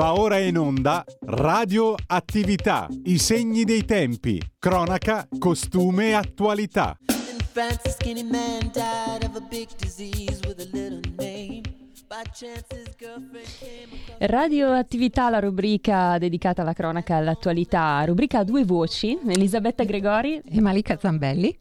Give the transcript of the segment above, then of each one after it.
Va ora in onda Radio Attività, i segni dei tempi, cronaca, costume e attualità. Radio Attività, la rubrica dedicata alla cronaca e all'attualità, rubrica a due voci, Elisabetta Gregori e Malika Zambelli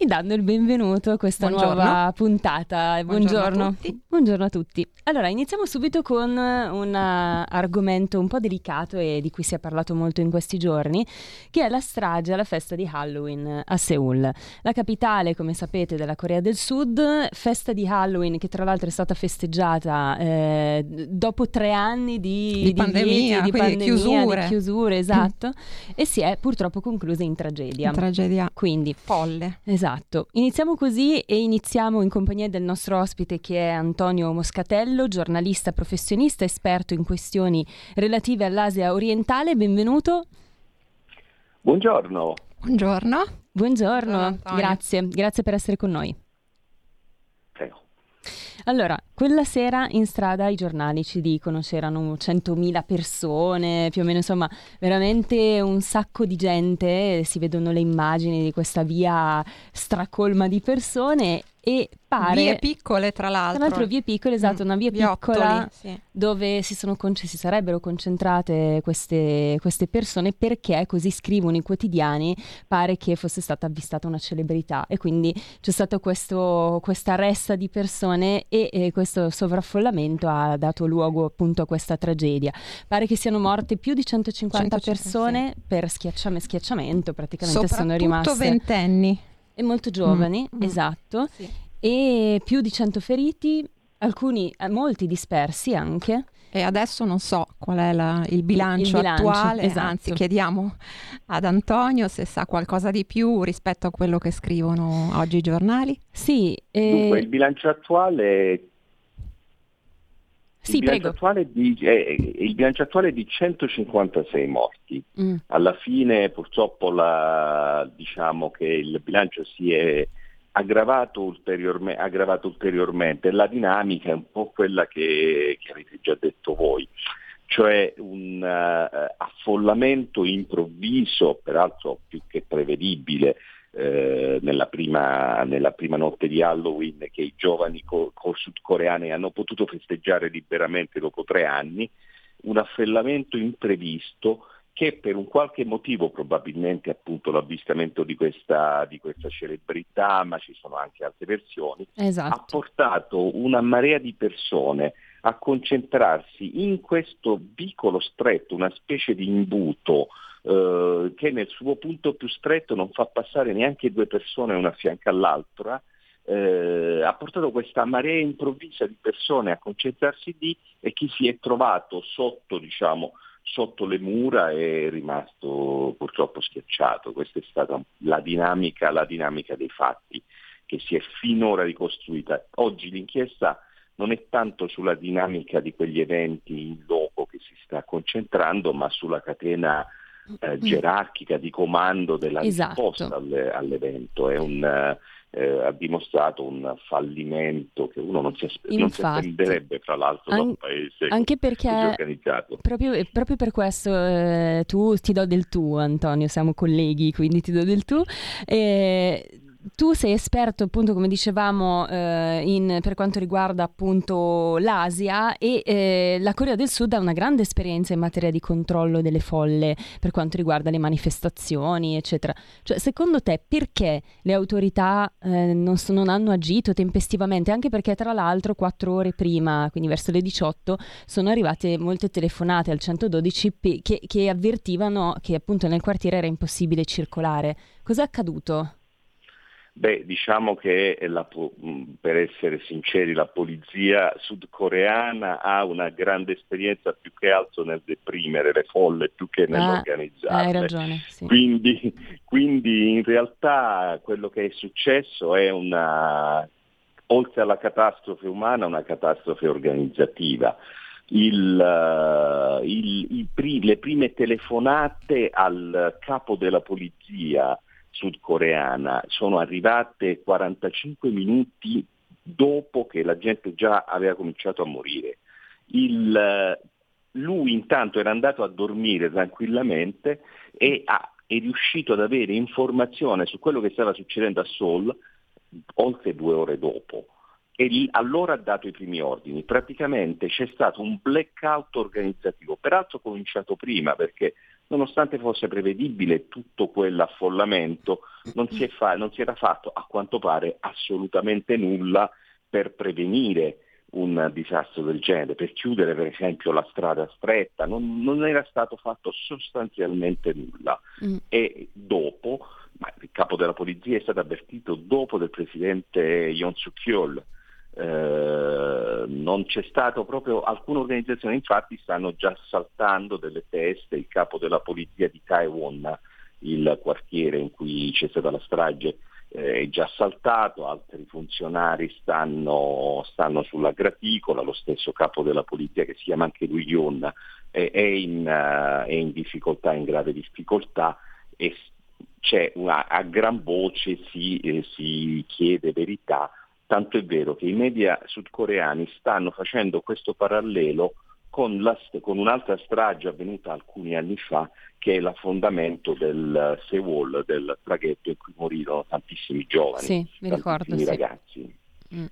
vi danno il benvenuto a questa Buongiorno. nuova puntata. Buongiorno a tutti. Buongiorno a tutti. Allora, iniziamo subito con un uh, argomento un po' delicato e di cui si è parlato molto in questi giorni, che è la strage alla festa di Halloween a Seoul. La capitale, come sapete, della Corea del Sud, festa di Halloween che tra l'altro è stata festeggiata eh, dopo tre anni di, Di pandemia, di, pandemia, chiusure. di chiusure, esatto, e si è purtroppo conclusa in tragedia. Tragedia Quindi folle. Esatto, iniziamo così e iniziamo in compagnia del nostro ospite che è Antonio Moscatello, giornalista professionista, esperto in questioni relative all'Asia orientale. Benvenuto. Buongiorno. Buongiorno. Buongiorno, Buongiorno, grazie, grazie per essere con noi. Allora, quella sera in strada i giornali ci dicono c'erano 100.000 persone, più o meno insomma, veramente un sacco di gente, si vedono le immagini di questa via stracolma di persone e pare... Vie piccole, tra l'altro. Tra l'altro vie piccole, esatto, Mm, una via viottoli, piccola sì. dove si, sono conce- si sarebbero concentrate queste, queste persone perché, così scrivono i quotidiani, pare che fosse stata avvistata una celebrità e quindi c'è stata questa ressa di persone e, e questo sovraffollamento ha dato luogo appunto a questa tragedia. Pare che siano morte più di 150 150, persone per schiacciame- schiacciamento, praticamente sono Soprattutto rimaste ventenni. E molto giovani, Mm, mm. esatto Sì. e più di 100 feriti, alcuni, eh, molti dispersi anche. E adesso non so qual è la- il, bilancio il bilancio, attuale, esatto. anzi chiediamo ad Antonio se sa qualcosa di più rispetto a quello che scrivono oggi i giornali. Sì, eh, Dunque, il bilancio attuale, sì il bilancio di, è, il bilancio attuale è di 156 morti. Mm, Alla fine purtroppo la- diciamo che il bilancio si è aggravato, ulteriorme- aggravato ulteriormente. La dinamica è un po' quella che, che avete già detto voi, cioè un eh, affollamento improvviso, peraltro più che prevedibile, eh, nella, prima, nella prima notte di Halloween che i giovani co- co- sudcoreani hanno potuto festeggiare liberamente dopo tre anni, un affollamento imprevisto che per un qualche motivo, probabilmente appunto l'avvistamento di questa, di questa celebrità, ma ci sono anche altre versioni, ha esatto. portato una marea di persone a concentrarsi in questo vicolo stretto, una specie di imbuto eh, che nel suo punto più stretto non fa passare neanche due persone una a fianco all'altra, eh, ha portato questa marea improvvisa di persone a concentrarsi lì e chi si è trovato sotto, diciamo, sotto le mura è rimasto purtroppo schiacciato. Questa è stata la dinamica, la dinamica dei fatti che si è finora ricostruita. Oggi l'inchiesta non è tanto sulla dinamica di quegli eventi in loco che si sta concentrando, ma sulla catena eh, gerarchica di comando della Esatto. risposta alle- all'evento. È un, eh, eh, ha dimostrato un fallimento che uno non si, aspe- non si attenderebbe, fra l'altro, da An- un paese Anche perché organizzato. proprio, eh, proprio per questo eh, tu ti do del tu, Antonio, siamo colleghi, quindi ti do del tu. Eh, tu sei esperto, appunto, come dicevamo, eh, in- per quanto riguarda appunto l'Asia e eh, la Corea del Sud ha una grande esperienza in materia di controllo delle folle per quanto riguarda le manifestazioni, eccetera. Cioè, secondo te perché le autorità eh, non, so- non hanno agito tempestivamente? Anche perché, tra l'altro, quattro ore prima, quindi verso le 18, sono arrivate molte telefonate al 112 pe- che, che avvertivano che appunto nel quartiere era impossibile circolare. Cos'è accaduto? Beh, diciamo che la mh, per essere sinceri la polizia sudcoreana ha una grande esperienza più che altro nel deprimere le folle più che Ah, Hai ragione, sì. Quindi, quindi in realtà quello che è successo è una, oltre alla catastrofe umana, una catastrofe organizzativa. Il, eh, il- i pri- le prime telefonate al capo della polizia sudcoreana sono arrivate 45 minuti dopo che la gente già aveva cominciato a morire. Il, lui intanto era andato a dormire tranquillamente e ha, è riuscito ad avere informazione su quello che stava succedendo a Seoul oltre due ore dopo e allora ha dato i primi ordini. Praticamente c'è stato un blackout organizzativo, peraltro cominciato prima perché nonostante fosse prevedibile tutto quell'affollamento, non si, fa, non si era fatto a quanto pare assolutamente nulla per prevenire un disastro del genere, per chiudere per esempio la strada stretta, non, non era stato fatto sostanzialmente nulla. Mm. E dopo, ma il capo della polizia è stato avvertito dopo del presidente Yon Suk-yeol, eh, non c'è stato proprio alcuna organizzazione, infatti stanno già saltando delle teste, il capo della polizia di Taiwan, il quartiere in cui c'è stata la strage, eh, è già saltato, altri funzionari stanno, stanno, sulla graticola, lo stesso capo della polizia che si chiama anche lui Yun è, è, in, uh, è in difficoltà, in grave difficoltà e c'è una, a gran voce si, eh, si chiede verità Tanto è vero che i media sudcoreani stanno facendo questo parallelo con, la, con, un'altra strage avvenuta alcuni anni fa, che è l'affondamento del Sewol, del traghetto in cui morirono tantissimi giovani, sì, ricordo, sì. ragazzi. Mm.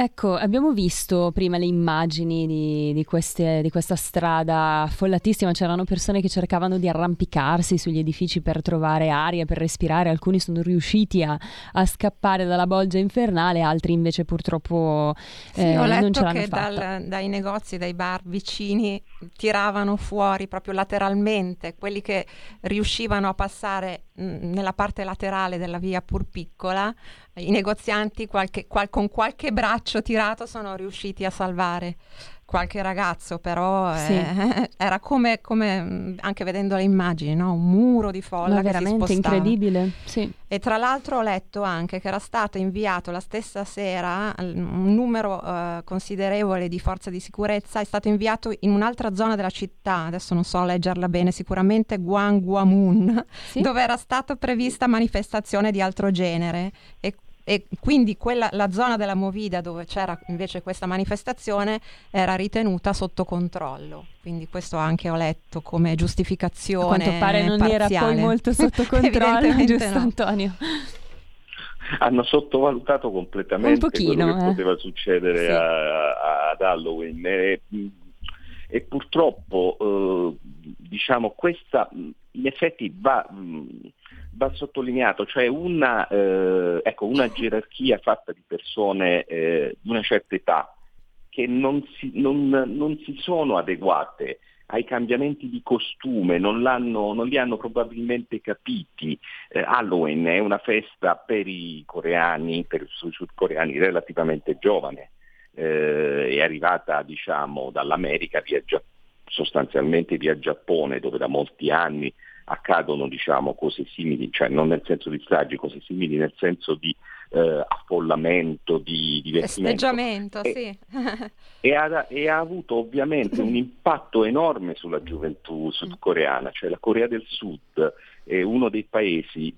Ecco, abbiamo visto prima le immagini di, di, queste, di, questa strada affollatissima, c'erano persone che cercavano di arrampicarsi sugli edifici per trovare aria, per respirare, alcuni sono riusciti a, a scappare dalla bolgia infernale, altri invece purtroppo sì, eh, non ce l'hanno fatta. Dal, dai negozi, dai bar vicini tiravano fuori proprio lateralmente quelli che riuscivano a passare mh, nella parte laterale della via pur piccola, i negozianti qualche, qual, con qualche braccio tirato sono riusciti a salvare qualche ragazzo, però sì. eh, era come, come, anche vedendo le immagini, no? un muro di folla Ma veramente incredibile. Sì. E tra l'altro ho letto anche che era stato inviato la stessa sera un numero eh, considerevole di forze di sicurezza, è stato inviato in un'altra zona della città, adesso non so leggerla bene, sicuramente Gwangwamun, sì? dove era stata prevista manifestazione di altro genere e e quindi quella, la zona della Movida dove c'era invece questa manifestazione era ritenuta sotto controllo. Quindi questo anche ho letto come giustificazione. A quanto pare non parziale. era poi molto sotto controllo, giusto no. Antonio? Hanno sottovalutato completamente pochino, quello che eh. poteva succedere sì. a, a, ad Halloween e, e purtroppo eh, diciamo questa in effetti va va sottolineato, cioè una, eh, ecco, una gerarchia fatta di persone eh, di una certa età che non si, non, non si, sono adeguate ai cambiamenti di costume, non, non li hanno probabilmente capiti. Eh, Halloween è una festa per i coreani, per i sudcoreani relativamente giovane, eh, è arrivata diciamo, dall'America via, sostanzialmente via Giappone dove da molti anni accadono diciamo, cose simili, cioè non nel senso di stragi, cose simili nel senso di eh, affollamento, di divertimento. E, sì. e, ha, e, ha, avuto ovviamente un impatto enorme sulla gioventù sudcoreana, cioè la Corea del Sud è uno dei paesi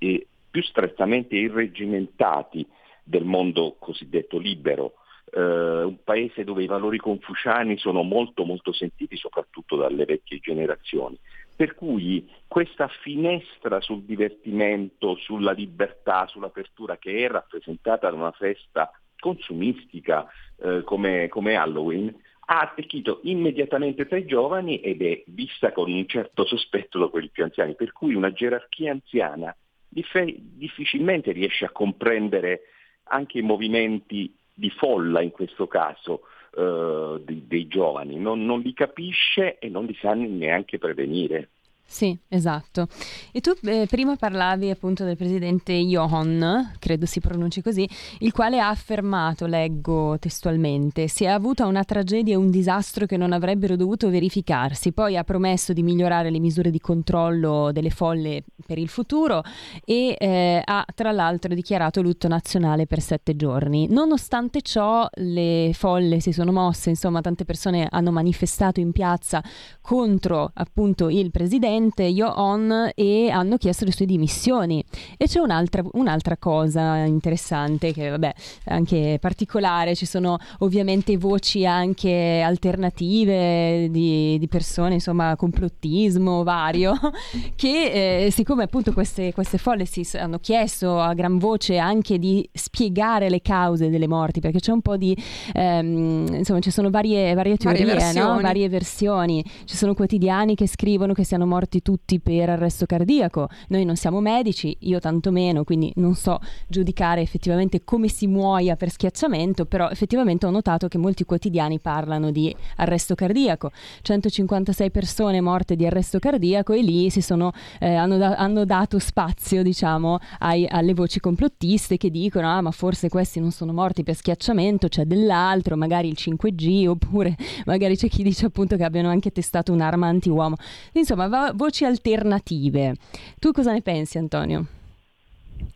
più strettamente irregimentati del mondo cosiddetto libero, eh, un paese dove i valori confuciani sono molto molto sentiti soprattutto dalle vecchie generazioni. Per cui questa finestra sul divertimento, sulla libertà, sull'apertura che è rappresentata da una festa consumistica eh, come, come Halloween, ha attecchito immediatamente tra i giovani ed è vista con un certo sospetto da quelli più anziani, per cui una gerarchia anziana dif- difficilmente riesce a comprendere anche i movimenti di folla in questo caso, eh, dei, dei, giovani, non, non li capisce e non li sa neanche prevenire. Sì, esatto. E tu eh, prima parlavi appunto del presidente Johan, credo si pronunci così, il quale ha affermato, leggo testualmente, si è avuta una tragedia e un disastro che non avrebbero dovuto verificarsi, poi ha promesso di migliorare le misure di controllo delle folle per il futuro e eh, ha tra l'altro dichiarato lutto nazionale per sette giorni. Nonostante ciò le folle si sono mosse, insomma tante persone hanno manifestato in piazza contro appunto il presidente presidente Yo-on e hanno chiesto le sue dimissioni. E c'è un'altra, un'altra cosa interessante che vabbè anche particolare, ci sono ovviamente voci anche alternative di, di persone, insomma complottismo vario, che eh, siccome appunto queste, queste folle si hanno chiesto a gran voce anche di spiegare le cause delle morti, perché c'è un po' di, ehm, insomma ci sono varie, varie teorie, varie versioni. No? varie versioni, ci sono quotidiani che scrivono che siano morti tutti per arresto cardiaco, noi non siamo medici, io tanto meno, quindi non so giudicare effettivamente come si muoia per schiacciamento, però effettivamente ho notato che molti quotidiani parlano di arresto cardiaco, 156 persone morte di arresto cardiaco e lì sono, eh, hanno, da- hanno, dato spazio diciamo ai, alle voci complottiste che dicono ah ma forse questi non sono morti per schiacciamento, c'è dell'altro, magari il 5G oppure magari c'è chi dice appunto che abbiano anche testato un'arma anti-uomo. Insomma, va- voci alternative. Tu cosa ne pensi Antonio?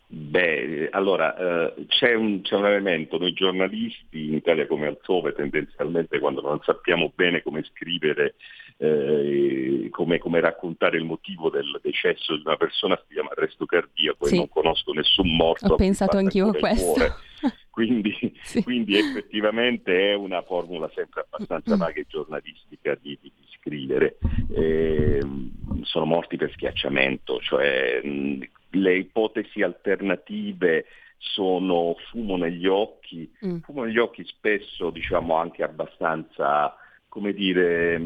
Beh, allora eh, c'è, un, c'è, un, elemento, noi giornalisti in Italia come altrove tendenzialmente quando non sappiamo bene come scrivere, eh, come, come, raccontare il motivo del decesso di una persona si chiama arresto cardiaco sì. e non conosco nessun morto. Ho pensato anch'io a questo. Quindi, sì. quindi, effettivamente è una formula sempre abbastanza vaga e giornalistica di, di, di scrivere. Eh, sono morti per schiacciamento, cioè mh, le ipotesi alternative sono fumo negli occhi, mm. fumo negli occhi spesso diciamo anche abbastanza, come dire,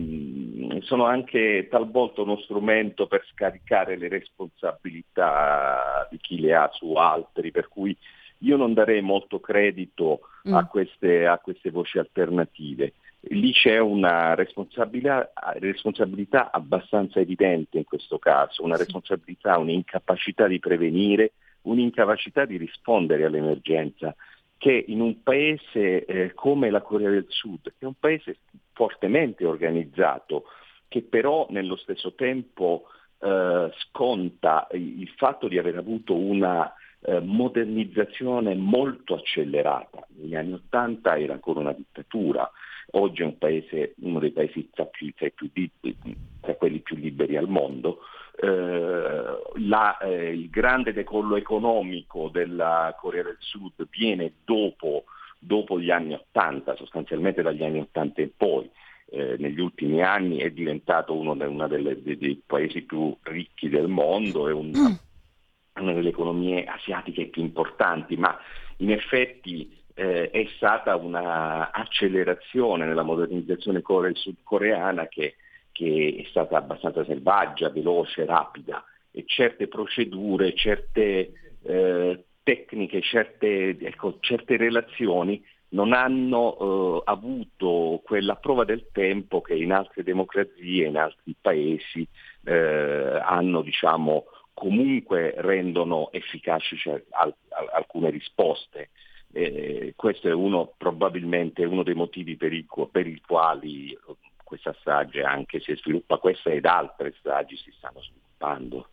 sono anche talvolta uno strumento per scaricare le responsabilità di chi le ha su altri, per cui io non darei molto credito mm. a, queste, a queste voci alternative lì c'è una responsabilità, responsabilità, abbastanza evidente in questo caso, una responsabilità, un'incapacità di prevenire, un'incapacità di rispondere all'emergenza che in un paese eh, come la Corea del Sud, che è un paese fortemente organizzato, che però nello stesso tempo eh, sconta il fatto di aver avuto una eh, modernizzazione molto accelerata. Negli anni Ottanta era ancora una dittatura, Oggi è un paese, uno dei paesi tra, più, tra, più, tra quelli più liberi al mondo. Eh, la, eh, il grande decollo economico della Corea del Sud viene dopo, dopo gli anni 80, sostanzialmente dagli anni 80 in poi. Eh, negli ultimi anni è diventato uno dei, dei, paesi più ricchi del mondo, è una, mm. Una delle economie asiatiche più importanti, ma in effetti eh, è stata un'accelerazione nella modernizzazione core- sudcoreana che, che, è stata abbastanza selvaggia, veloce, rapida. E certe procedure, certe eh, tecniche, certe, ecco, certe, relazioni non hanno eh, avuto quella prova del tempo che in altre democrazie, in altri paesi eh, hanno diciamo, comunque rendono efficaci cioè, al, al, alcune risposte. Eh, questo è uno, probabilmente uno dei motivi per, il, per i quali questa strage anche si sviluppa, questa ed altre stragi si stanno sviluppando.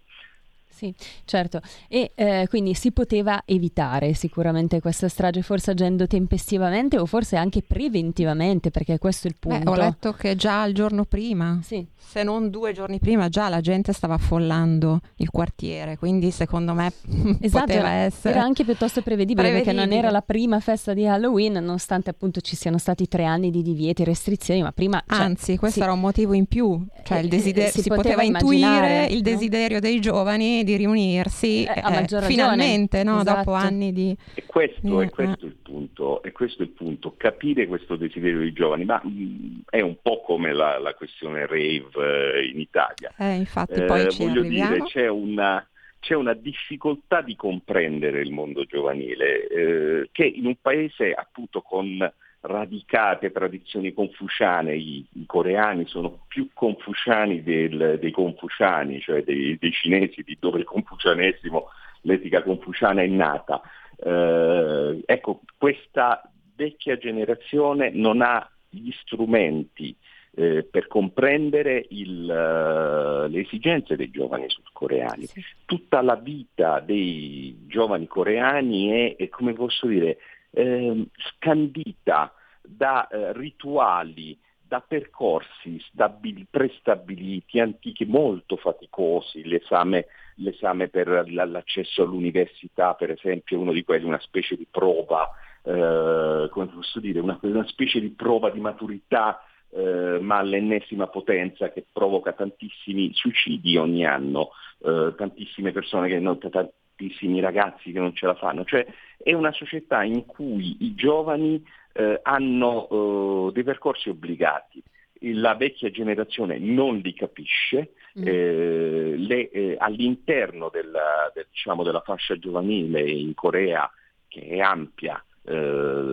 Sì, certo. E eh, quindi si poteva evitare sicuramente questa strage, forse agendo tempestivamente o forse anche preventivamente, perché questo è il punto. Beh, ho letto che già il giorno prima, sì. se non due giorni prima, già la gente stava affollando il quartiere, quindi secondo me esatto, poteva essere... Era anche piuttosto prevedibile, prevedibile, perché non era la prima festa di Halloween, nonostante appunto ci siano stati tre anni di divieti e restrizioni, ma prima... Cioè, Anzi, questo sì. era un motivo in più, cioè il eh, desiderio, si, si, poteva, poteva intuire il desiderio no? dei giovani di riunirsi eh, eh, finalmente no? esatto. dopo anni di... E questo, eh, è questo il punto, è questo il punto, capire questo desiderio dei giovani, ma mh, mm, è un po' come la, la questione rave eh, in Italia. Eh, infatti poi ci voglio arriviamo. dire, c'è una c'è una difficoltà di comprendere il mondo giovanile, eh, che in un paese appunto con radicate tradizioni confuciane, I, i, coreani sono più confuciani del, dei confuciani, cioè dei, dei, cinesi, di dove il confucianesimo, l'etica confuciana è nata. Eh, ecco, questa vecchia generazione non ha gli strumenti eh, per comprendere il, uh, le esigenze dei giovani sudcoreani. Sì. Tutta la vita dei giovani coreani è, è come posso dire, eh, scandita da eh, rituali, da percorsi stabil- prestabiliti, antichi, molto faticosi, l'esame, l'esame per l'accesso all'università per esempio è uno di quelli, una specie di prova, eh, come posso dire, una, una specie di prova di maturità eh, ma all'ennesima potenza che provoca tantissimi suicidi ogni anno, eh, tantissime persone che non, tantissimi ragazzi che non ce la fanno. Cioè è una società in cui i giovani eh, hanno eh, dei percorsi obbligati. La vecchia generazione non li capisce, mm. eh, le, eh, all'interno della, del, diciamo, della fascia giovanile in Corea, che è ampia, eh,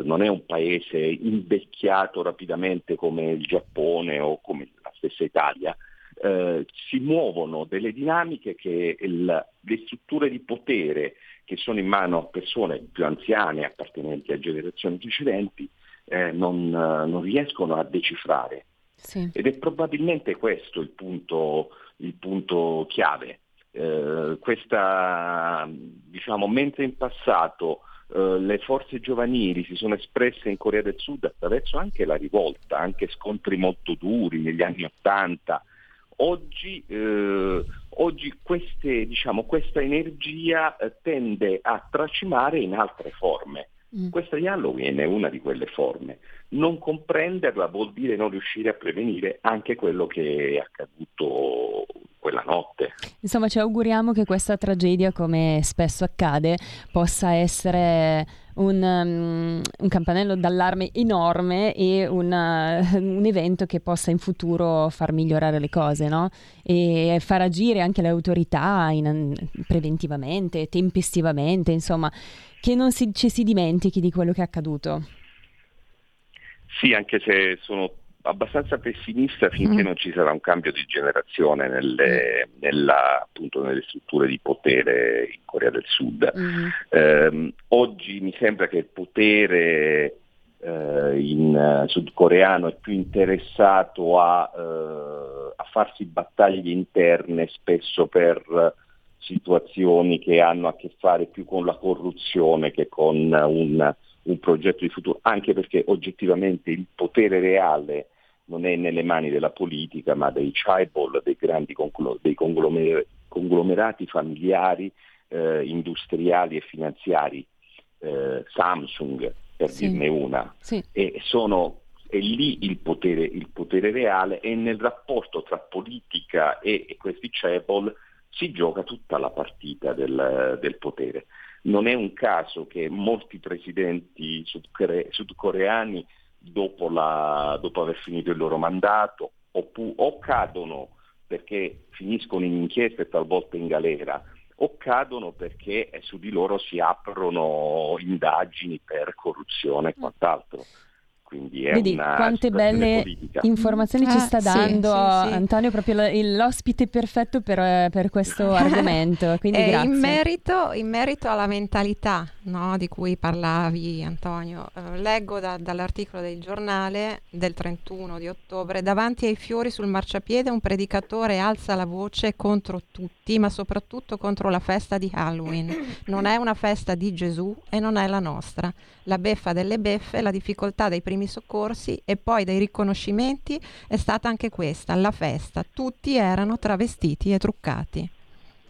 non è un paese invecchiato rapidamente come il Giappone o come la stessa Italia, eh, si muovono delle dinamiche che il, le strutture di potere che sono in mano a persone più anziane appartenenti a generazioni precedenti eh, non, non, riescono a decifrare. Sì. Ed è probabilmente questo il punto, il punto chiave. Eh, questa, diciamo, mentre in passato eh, le forze giovanili si sono espresse in Corea del Sud attraverso anche la rivolta, anche scontri molto duri negli anni Ottanta. Oggi, eh, oggi queste, diciamo, questa energia eh, tende a tracimare in altre forme. Mm. Questa di Halloween è una di quelle forme. Non comprenderla vuol dire non riuscire a prevenire anche quello che è accaduto quella notte. Insomma, ci auguriamo che questa tragedia, come spesso accade, possa essere un, um, un campanello d'allarme enorme e una, un evento che possa in futuro far migliorare le cose, no? E far agire anche le autorità in, preventivamente, tempestivamente, insomma, che non si, ci si dimentichi di quello che è accaduto. Sì, anche se sono abbastanza pessimista finché mm. non ci sarà un cambio di generazione nelle, mm. nella, appunto, nelle strutture di potere in Corea del Sud. Mm. Eh, oggi mi sembra che il potere eh, in, uh, sudcoreano è più interessato a, uh, a, farsi battaglie interne spesso per situazioni che hanno a che fare più con la corruzione che con un, un progetto di futuro, anche perché oggettivamente il potere reale non è nelle mani della politica ma dei chaebol, dei grandi dei conglomerati familiari, eh, industriali e finanziari, eh, Samsung per sì. dirne una, sì. e sono è lì il potere, il potere, reale e nel rapporto tra politica e, e questi chaebol si gioca tutta la partita del, del, potere. Non è un caso che molti presidenti sudcore, sudcoreani dopo, la, dopo aver finito il loro mandato, oppu- o cadono perché finiscono in inchiesta e talvolta in galera, o cadono perché su di loro si aprono indagini per corruzione e quant'altro. Quindi è Vedi quante belle politica. informazioni ci ah, sta dando sì, sì, Antonio, proprio l'ospite perfetto per, per questo argomento. Quindi grazie. In merito, in merito alla mentalità no, di cui parlavi Antonio, eh, leggo da, dall'articolo del giornale del 31 di ottobre, davanti ai fiori sul marciapiede un predicatore alza la voce contro tutti, ma soprattutto contro la festa di Halloween. Non è una festa di Gesù e non è la nostra. La beffa delle beffe, la difficoltà dei primi soccorsi e poi dai riconoscimenti è stata anche questa, la festa. Tutti erano travestiti e truccati.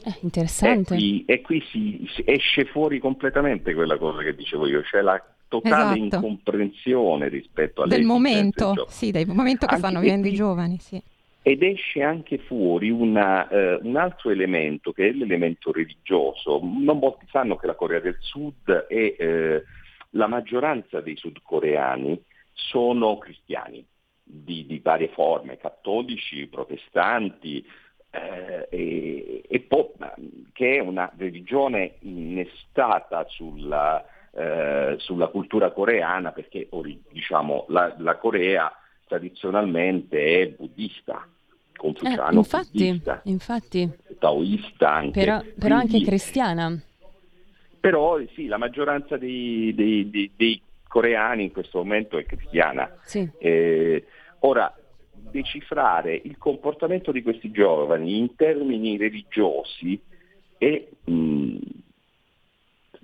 Eh, interessante. E qui, e qui si, si, esce fuori completamente quella cosa che dicevo io, cioè la totale esatto. incomprensione rispetto alle del momento, sì, del momento che anche stanno vivendo i giovani, sì. Ed esce anche fuori una, uh, un altro elemento che è l'elemento religioso. Non molti sanno che la Corea del Sud e uh, la maggioranza dei sudcoreani sono cristiani di, di varie forme, cattolici, protestanti, eh, e, e po- che è una religione innestata sulla, eh, sulla cultura coreana perché diciamo, la, la, Corea tradizionalmente è buddista, confuciano, eh, infatti, buddista, infatti. taoista anche. Però, però Quindi, anche cristiana. Però sì, la maggioranza dei, dei, dei, dei coreani in questo momento è cristiana. Sì. Eh, ora, decifrare il comportamento di questi giovani in termini religiosi è, mh, mm,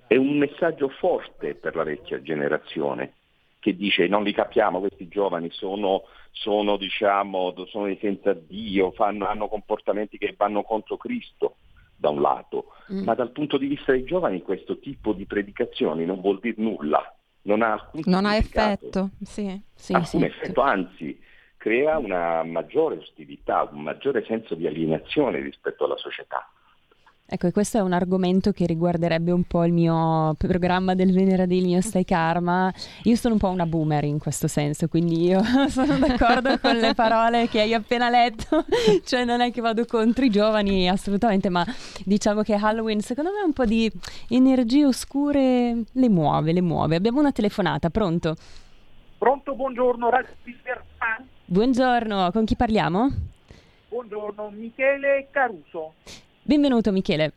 è un messaggio forte per la vecchia generazione che dice non li capiamo questi giovani, sono, sono, diciamo, sono senza Dio, fanno, hanno comportamenti che vanno contro Cristo da un lato, mm. ma dal punto di vista dei giovani questo tipo di predicazioni non vuol dire nulla, non ha alcun Non ha effetto, sì. sì alcun sì, effetto, anzi crea una maggiore ostilità, un maggiore senso di alienazione rispetto alla società. Ecco, e questo è un argomento che riguarderebbe un po' il mio programma del venerdì, il mio Stai Karma. Io sono un po' una boomer in questo senso, quindi io sono d'accordo con le parole che hai appena letto, cioè non è che vado contro i giovani assolutamente, ma diciamo che Halloween secondo me un po' di energie oscure le muove, le muove. Abbiamo una telefonata, pronto? Pronto, buongiorno, Radio Buongiorno, con chi parliamo? Buongiorno, Michele Caruso. Benvenuto Michele.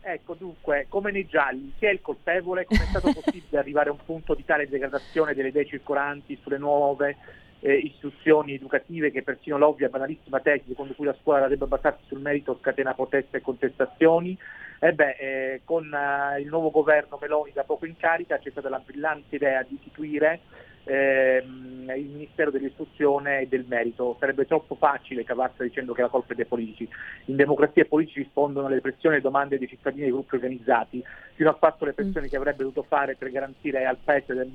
Ecco, dunque, come nei gialli, chi è il colpevole? Come è stato possibile arrivare a un punto di tale degradazione delle idee circolanti sulle nuove eh, istruzioni educative che persino l'ovvia banalissima tesi secondo cui la scuola dovrebbe basarsi sul merito scatena proteste e contestazioni? E beh, eh, con eh, il nuovo governo Meloni da poco in carica c'è stata la brillante idea di istituire ehm, il Ministero dell'Istruzione e del Merito. Sarebbe troppo facile cavarsela dicendo che la colpa è dei politici. In democrazia i politici rispondono alle pressioni e domande dei cittadini e dei gruppi organizzati, fino a fatto le pressioni mm. che avrebbe dovuto fare per garantire al Paese del,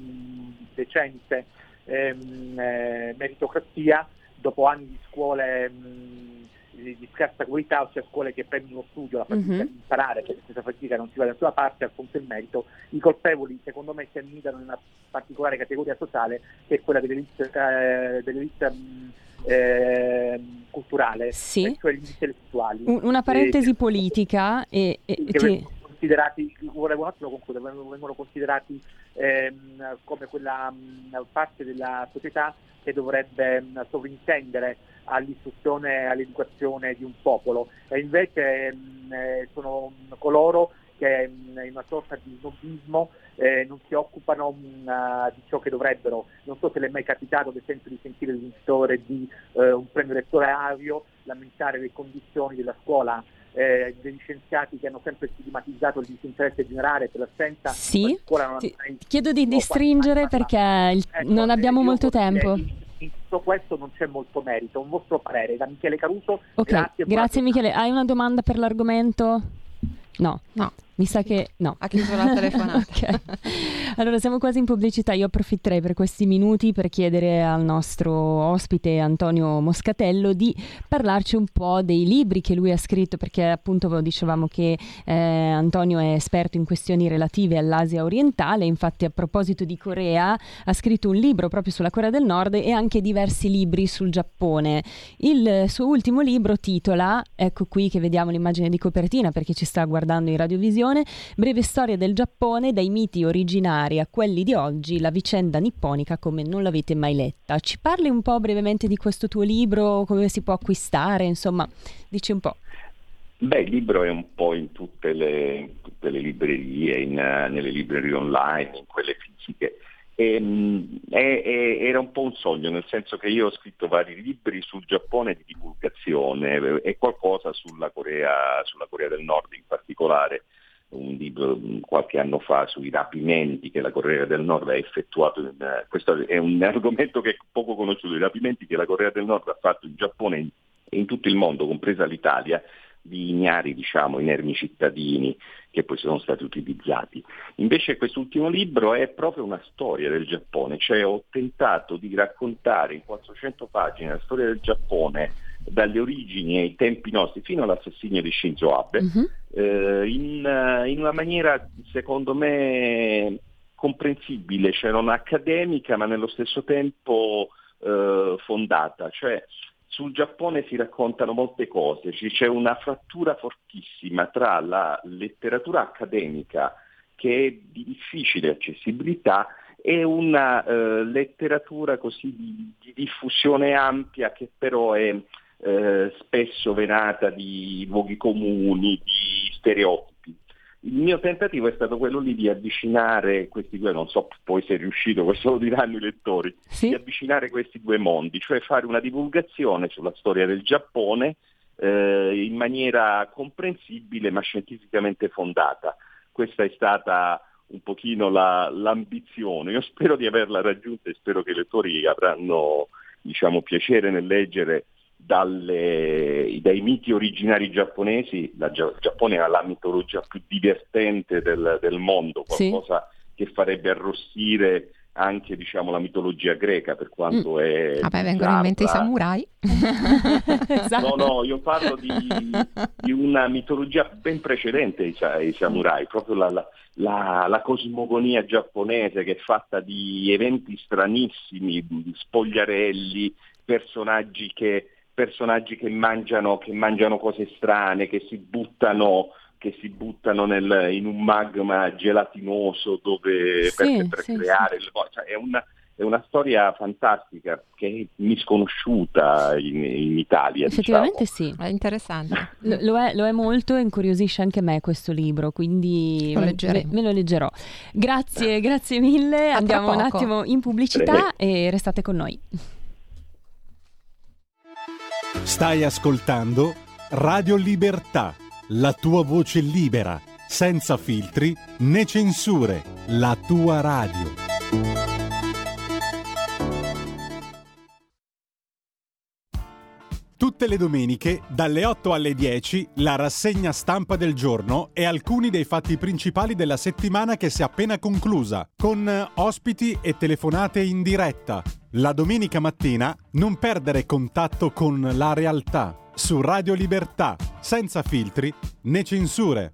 decente ehm, eh, meritocrazia, dopo anni di scuole mh, di scarsa qualità, ossia scuole che prendono studio, la fatica mm-hmm. di imparare, perché senza fatica non si va da nessuna parte, al punto il merito, i colpevoli secondo me si annidano in una particolare categoria sociale che è quella dell'elite, eh, dell'elite eh, culturale, sì. cioè gli intellettuali. Una parentesi e, politica e, e che, che... considerati, volevo un attimo concludere, vengono considerati ehm, come quella mh, parte della società che dovrebbe mh, sovrintendere all'istruzione e all'educazione di un popolo e invece mh, eh, sono coloro che mh, in una sorta di snobismo eh, non si occupano mh, di ciò che dovrebbero. Non so se le è mai capitato ad esempio di sentire il vincitore di eh, un premio elettorale lamentare le condizioni della scuola eh, degli scienziati che hanno sempre stigmatizzato il disinteresse generale per l'assenza. Sì, ti, chiedo di, di stringere perché il, ecco, non abbiamo molto tempo. In, in tutto questo non c'è molto merito. Un vostro parere da Michele Caruso. Ok, grazie, grazie Michele. Hai una domanda per l'argomento? No. No. Mi sa che no. Ha chiuso la telefonata. okay. Allora siamo quasi in pubblicità. Io approfitterei per questi minuti per chiedere al nostro ospite Antonio Moscatello di parlarci un po' dei libri che lui ha scritto, perché appunto dicevamo che eh, Antonio è esperto in questioni relative all'Asia orientale. Infatti, a proposito di Corea, ha scritto un libro proprio sulla Corea del Nord e anche diversi libri sul Giappone. Il suo ultimo libro titola, ecco qui che vediamo l'immagine di copertina per chi ci sta guardando in radiovisione breve storia del Giappone dai miti originari a quelli di oggi, la vicenda nipponica come non l'avete mai letta. Ci parli un po' brevemente di questo tuo libro, come si può acquistare, insomma, dici un po'. Beh, il libro è un po' in tutte le, tutte le librerie, in, nelle librerie online, in quelle fisiche. E, ehm, è, è, era un po' un sogno, nel senso che io ho scritto vari libri sul Giappone di divulgazione e qualcosa sulla Corea, sulla Corea del Nord in particolare un libro qualche anno fa sui rapimenti che la Corea del Nord ha effettuato, in, uh, questo è un argomento che è poco conosciuto, i rapimenti che la Corea del Nord ha fatto in Giappone e in tutto il mondo, compresa l'Italia, di ignari, diciamo, inermi cittadini che poi sono stati utilizzati. Invece quest'ultimo libro è proprio una storia del Giappone, cioè ho tentato di raccontare in 400 pagine la storia del Giappone dalle origini ai tempi nostri fino all'assassinio di Shinzo Abe, uh-huh. eh, in, eh, in, una maniera secondo me comprensibile, cioè non accademica ma nello stesso tempo eh, fondata. Cioè, sul Giappone si raccontano molte cose, c'è una frattura fortissima tra la letteratura accademica che è di difficile accessibilità e una eh, letteratura così di, di, diffusione ampia che però è eh, spesso venata di luoghi comuni, di stereotipi. Il mio tentativo è stato quello lì di avvicinare questi due, non so poi se è riuscito, questo lo diranno i lettori, sì. di avvicinare questi due mondi, cioè fare una divulgazione sulla storia del Giappone eh, in maniera comprensibile ma scientificamente fondata. Questa è stata un pochino la, l'ambizione. Io spero di averla raggiunta e spero che i lettori avranno diciamo, piacere nel leggere dalle, dai miti originari giapponesi, la, il Giappone ha la mitologia più divertente del, del mondo, qualcosa sì. che farebbe arrossire anche diciamo, la mitologia greca per quanto mm. è... Vabbè, vengono in mente i samurai. esatto. No, no, io parlo di, di, una mitologia ben precedente ai, ai samurai, proprio la, la, la, la, cosmogonia giapponese che è fatta di eventi stranissimi, spogliarelli, personaggi che, personaggi che, mangiano, che mangiano cose strane, che si buttano che si buttano nel, in un magma gelatinoso dove, sì, per, per sì, creare sì. il cioè, è, una, è una storia fantastica che è misconosciuta in, in Italia. Effettivamente diciamo. sì. È interessante. Lo, lo, è, lo, è, molto e incuriosisce anche me questo libro, quindi lo me, me, lo leggerò. Grazie, grazie mille. Andiamo un attimo in pubblicità Prego. e restate con noi. Stai ascoltando Radio Libertà la tua voce libera, senza filtri né censure, la tua radio. Tutte le domeniche, dalle 8 alle 10, la rassegna stampa del giorno e alcuni dei fatti principali della settimana che si è appena conclusa, con ospiti e telefonate in diretta. La domenica mattina non perdere contatto con la realtà su Radio Libertà, senza filtri né censure.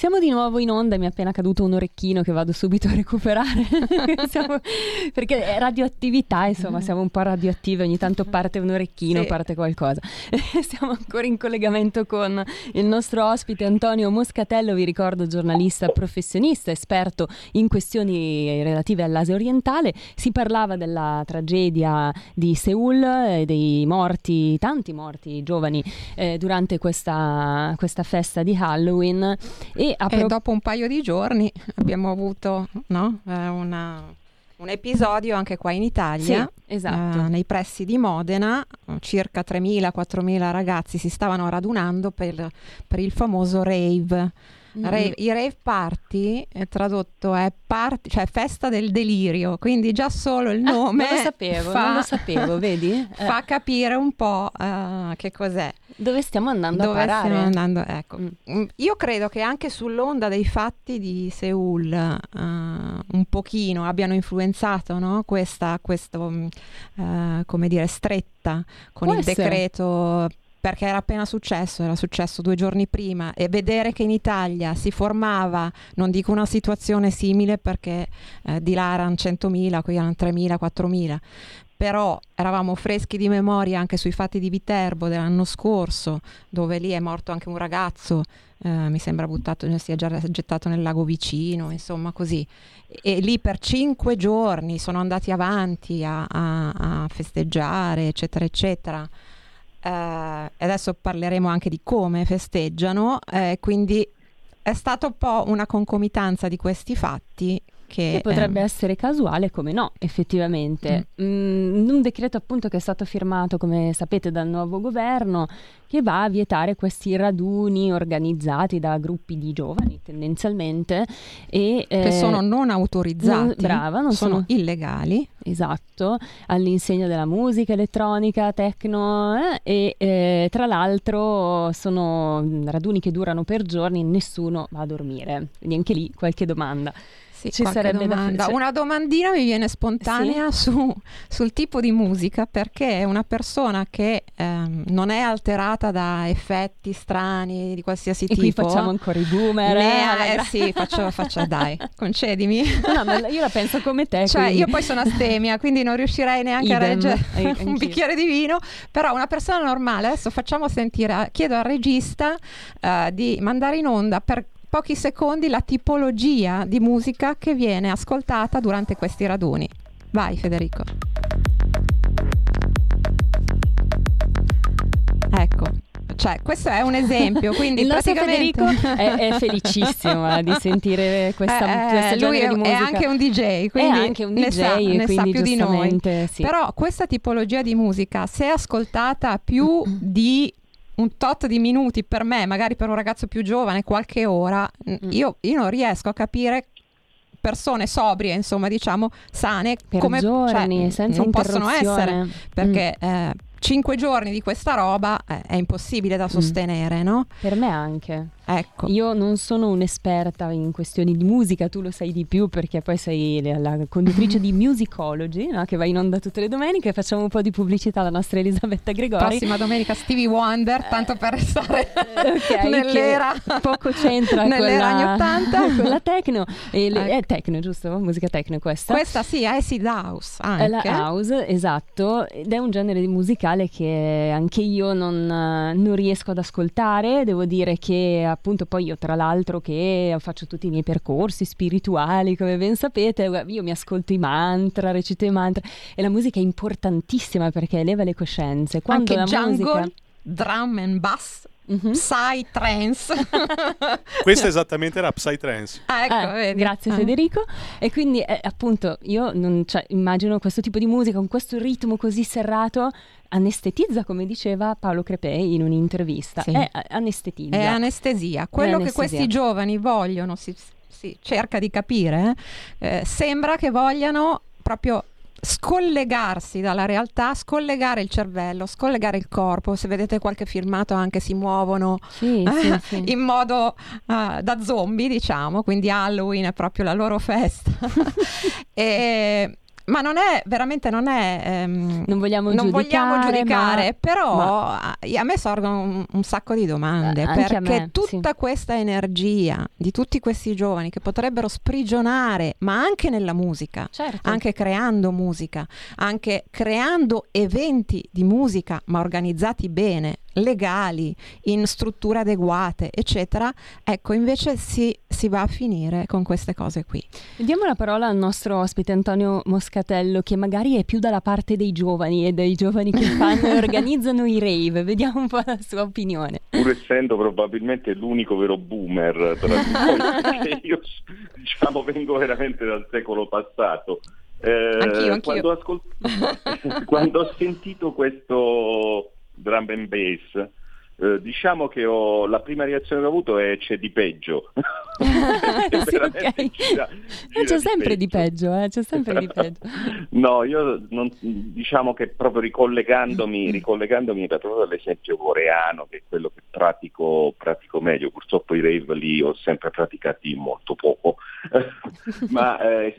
Siamo di nuovo in onda, mi è appena caduto un orecchino che vado subito a recuperare. siamo, perché è radioattività, insomma, mm. siamo un po' radioattive, ogni tanto parte un orecchino, sì. parte qualcosa. siamo ancora in collegamento con il nostro ospite Antonio Moscatello, vi ricordo giornalista professionista, esperto in questioni relative all'Asia orientale. Si parlava della tragedia di Seoul, e dei morti, tanti morti giovani eh, durante questa, questa festa di Halloween e e, pro- e dopo un paio di giorni abbiamo avuto no, eh, una, un episodio anche qua in Italia, sì, esatto. eh, nei pressi di Modena, circa 3.000-4.000 ragazzi si stavano radunando per, per il famoso rave. Mm. Rave, I rave party eh, tradotto è party, cioè festa del delirio, quindi già solo il nome ah, non lo sapevo, fa, non lo sapevo, vedi? fa capire un po' uh, che cos'è. Dove stiamo andando Dove a parare? Stiamo andando, ecco. Mm. mm. Io credo che anche sull'onda dei fatti di Seoul uh, un pochino abbiano influenzato no? questa, questo, uh, come dire, stretta con Può il essere. decreto perché era appena successo, era successo due giorni prima e vedere che in Italia si formava, non dico una situazione simile perché eh, di là erano 100.000, qui erano 3.000, 4.000, però eravamo freschi di memoria anche sui fatti di Viterbo dell'anno scorso, dove lì è morto anche un ragazzo, eh, mi sembra buttato, si è già gettato nel lago vicino, insomma così. E, lì per cinque giorni sono andati avanti a, a, a festeggiare, eccetera, eccetera. Uh, adesso parleremo anche di come festeggiano, eh, quindi è stata un po' una concomitanza di questi fatti che, che potrebbe ehm... essere casuale, come no, effettivamente. Mm. Mm, un decreto appunto che è stato firmato, come sapete, dal nuovo governo, che va a vietare questi raduni organizzati da gruppi di giovani tendenzialmente e, che eh, sono non autorizzati, non, brava, non sono, sono, illegali. Esatto, all'insegna della musica elettronica, techno eh, e eh, tra l'altro sono raduni che durano per giorni e nessuno va a dormire. Quindi anche lì qualche domanda. Sì, Ci sarebbe domanda. da. Una domandina mi viene spontanea sì? su, sul tipo di musica perché è una persona che ehm, non è alterata da effetti strani di qualsiasi e tipo. Qui facciamo ancora i boomer. Ne, eh, eh sì, faccio, faccio dai, concedimi. No, ma io la penso come te. Cioè, quindi. io poi sono astemia, quindi non riuscirei neanche Idem. a reggere Eh, un bicchiere di vino, però una persona normale, adesso facciamo sentire, chiedo al regista uh, di mandare in onda per pochi secondi la tipologia di musica che viene ascoltata durante questi raduni. Vai Federico. Ecco. Cioè, questo è un esempio, quindi il nostro praticamente... Federico è, è felicissimo eh, di sentire questa, eh, questo lui genere è, è anche un DJ, quindi è anche un ne DJ sa, e ne sa più di noi. Sì. Però questa tipologia di musica, se ascoltata più di un tot di minuti per me, magari per un ragazzo più giovane, qualche ora, mm. io, io non riesco a capire persone sobrie, insomma, diciamo, sane, per come giorni, cioè, non possono essere, mm. perché eh, cinque giorni di questa roba eh, è impossibile da sostenere, mm. no? Per me anche. Ecco. Io non sono un'esperta in questioni di musica, tu lo sai di più perché poi sei la, conduttrice di Musicology, no? che va in onda tutte le domeniche, facciamo un po' di pubblicità alla nostra Elisabetta Gregori. Prossima domenica Stevie Wonder, tanto per restare okay, nell'era poco c'entra nell'era anni 80 con la techno, e le, ecco. è techno giusto? Musica techno questa? Questa sì, è acid house anche. È la house, esatto, ed è un genere musicale che anche io non, non riesco ad ascoltare, devo dire che appunto poi io tra l'altro che faccio tutti i miei percorsi spirituali, come ben sapete, io mi ascolto i mantra, recito i mantra e la musica è importantissima perché eleva le coscienze. Quando Anche la jungle, musica... drum and bass, mm-hmm. psy trance. Questa esattamente era psy trance. Ah, ecco, eh, grazie ah. Federico. E quindi eh, appunto io non, cioè, immagino questo tipo di musica con questo ritmo così serrato anestetizza, come diceva Paolo Crepei in un'intervista. Sì. È anestetizza. È anestesia. Quello È che anestesia. questi giovani vogliono, si, si cerca di capire, eh, sembra che vogliano proprio scollegarsi dalla realtà, scollegare il cervello, scollegare il corpo. Se vedete qualche filmato anche si muovono sì, eh, sì, sì. in modo uh, da zombie, diciamo, quindi Halloween è proprio la loro festa. e, ma non è veramente non è ehm, non vogliamo non giudicare, vogliamo giudicare ma, però ma... a me sorgono un, un sacco di domande eh, perché me, tutta sì. questa energia di tutti questi giovani che potrebbero sprigionare ma anche nella musica certo. anche creando musica anche creando eventi di musica ma organizzati bene legali, in strutture adeguate, eccetera, ecco invece si, si, va a finire con queste cose qui. Diamo la parola al nostro ospite Antonio Moscatello, che magari è più dalla parte dei giovani e dei giovani che fanno e organizzano i rave. Vediamo un po' la sua opinione. Pur essendo probabilmente l'unico vero boomer tra noi, perché io diciamo vengo veramente dal secolo passato. Eh, anch'io, anch'io. Quando, ascolt- quando ho sentito questo drum and bass. Eh, diciamo che ho, la prima reazione che ho avuto è c'è di peggio. sì, okay. gira, gira c'è sempre di peggio, eh? c'è sempre di peggio. no, io non, diciamo che proprio ricollegandomi, ricollegandomi proprio all'esempio coreano, che è quello che pratico, pratico meglio, purtroppo i rave lì ho sempre praticati molto poco, ma eh,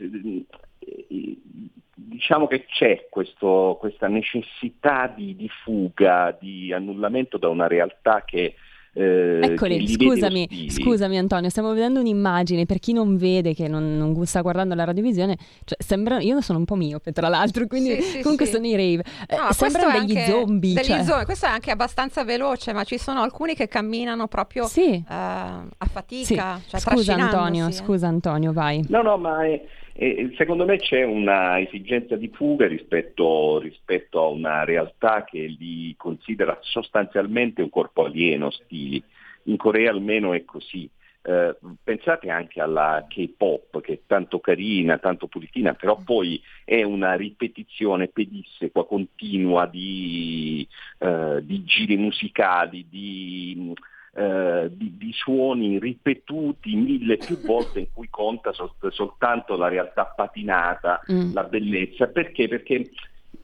diciamo che c'è questo, questa necessità di, di, fuga, di annullamento da una realtà che... Eh, Eccoli, scusami, scusami Antonio, stiamo vedendo un'immagine, per chi non vede, che non, non sta guardando la radiovisione, cioè sembra, io sono un po' miope tra l'altro, quindi sì, sì, comunque sì. sono i rave, no, eh, sembrano degli zombie. Degli cioè. zombie. Questo è anche abbastanza veloce, ma ci sono alcuni che camminano proprio sì. uh, a fatica. Cioè scusa Antonio, eh. scusa Antonio, vai. No, no, ma... È... E secondo me c'è una esigenza di fuga rispetto, rispetto, a una realtà che li considera sostanzialmente un corpo alieno, ostili. In Corea almeno è così. Eh, pensate anche alla K-pop che è tanto carina, tanto pulitina, però poi è una ripetizione pedissequa continua di, eh, di giri musicali, di Uh, di, di, suoni ripetuti mille più volte in cui conta sol- soltanto la realtà patinata, mm. la bellezza. Perché? Perché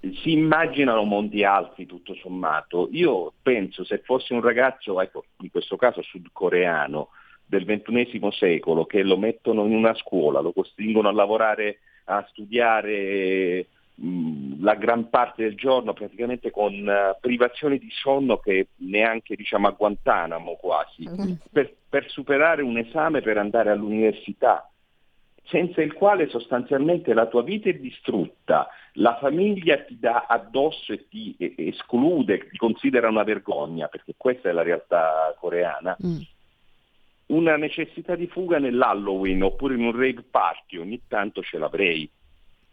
si immaginano mondi alti tutto sommato. Io penso se fosse un ragazzo, ecco, in questo caso sudcoreano, del XXI secolo che lo mettono in una scuola, lo costringono a lavorare, a studiare la gran parte del giorno praticamente con uh, privazioni di sonno che neanche diciamo a Guantanamo quasi, mm. per, per superare un esame per andare all'università senza il quale sostanzialmente la tua vita è distrutta, la famiglia ti dà addosso e ti esclude, ti considera una vergogna, perché questa è la realtà coreana, mm. una necessità di fuga nell'Halloween oppure in un rave party ogni tanto ce l'avrei.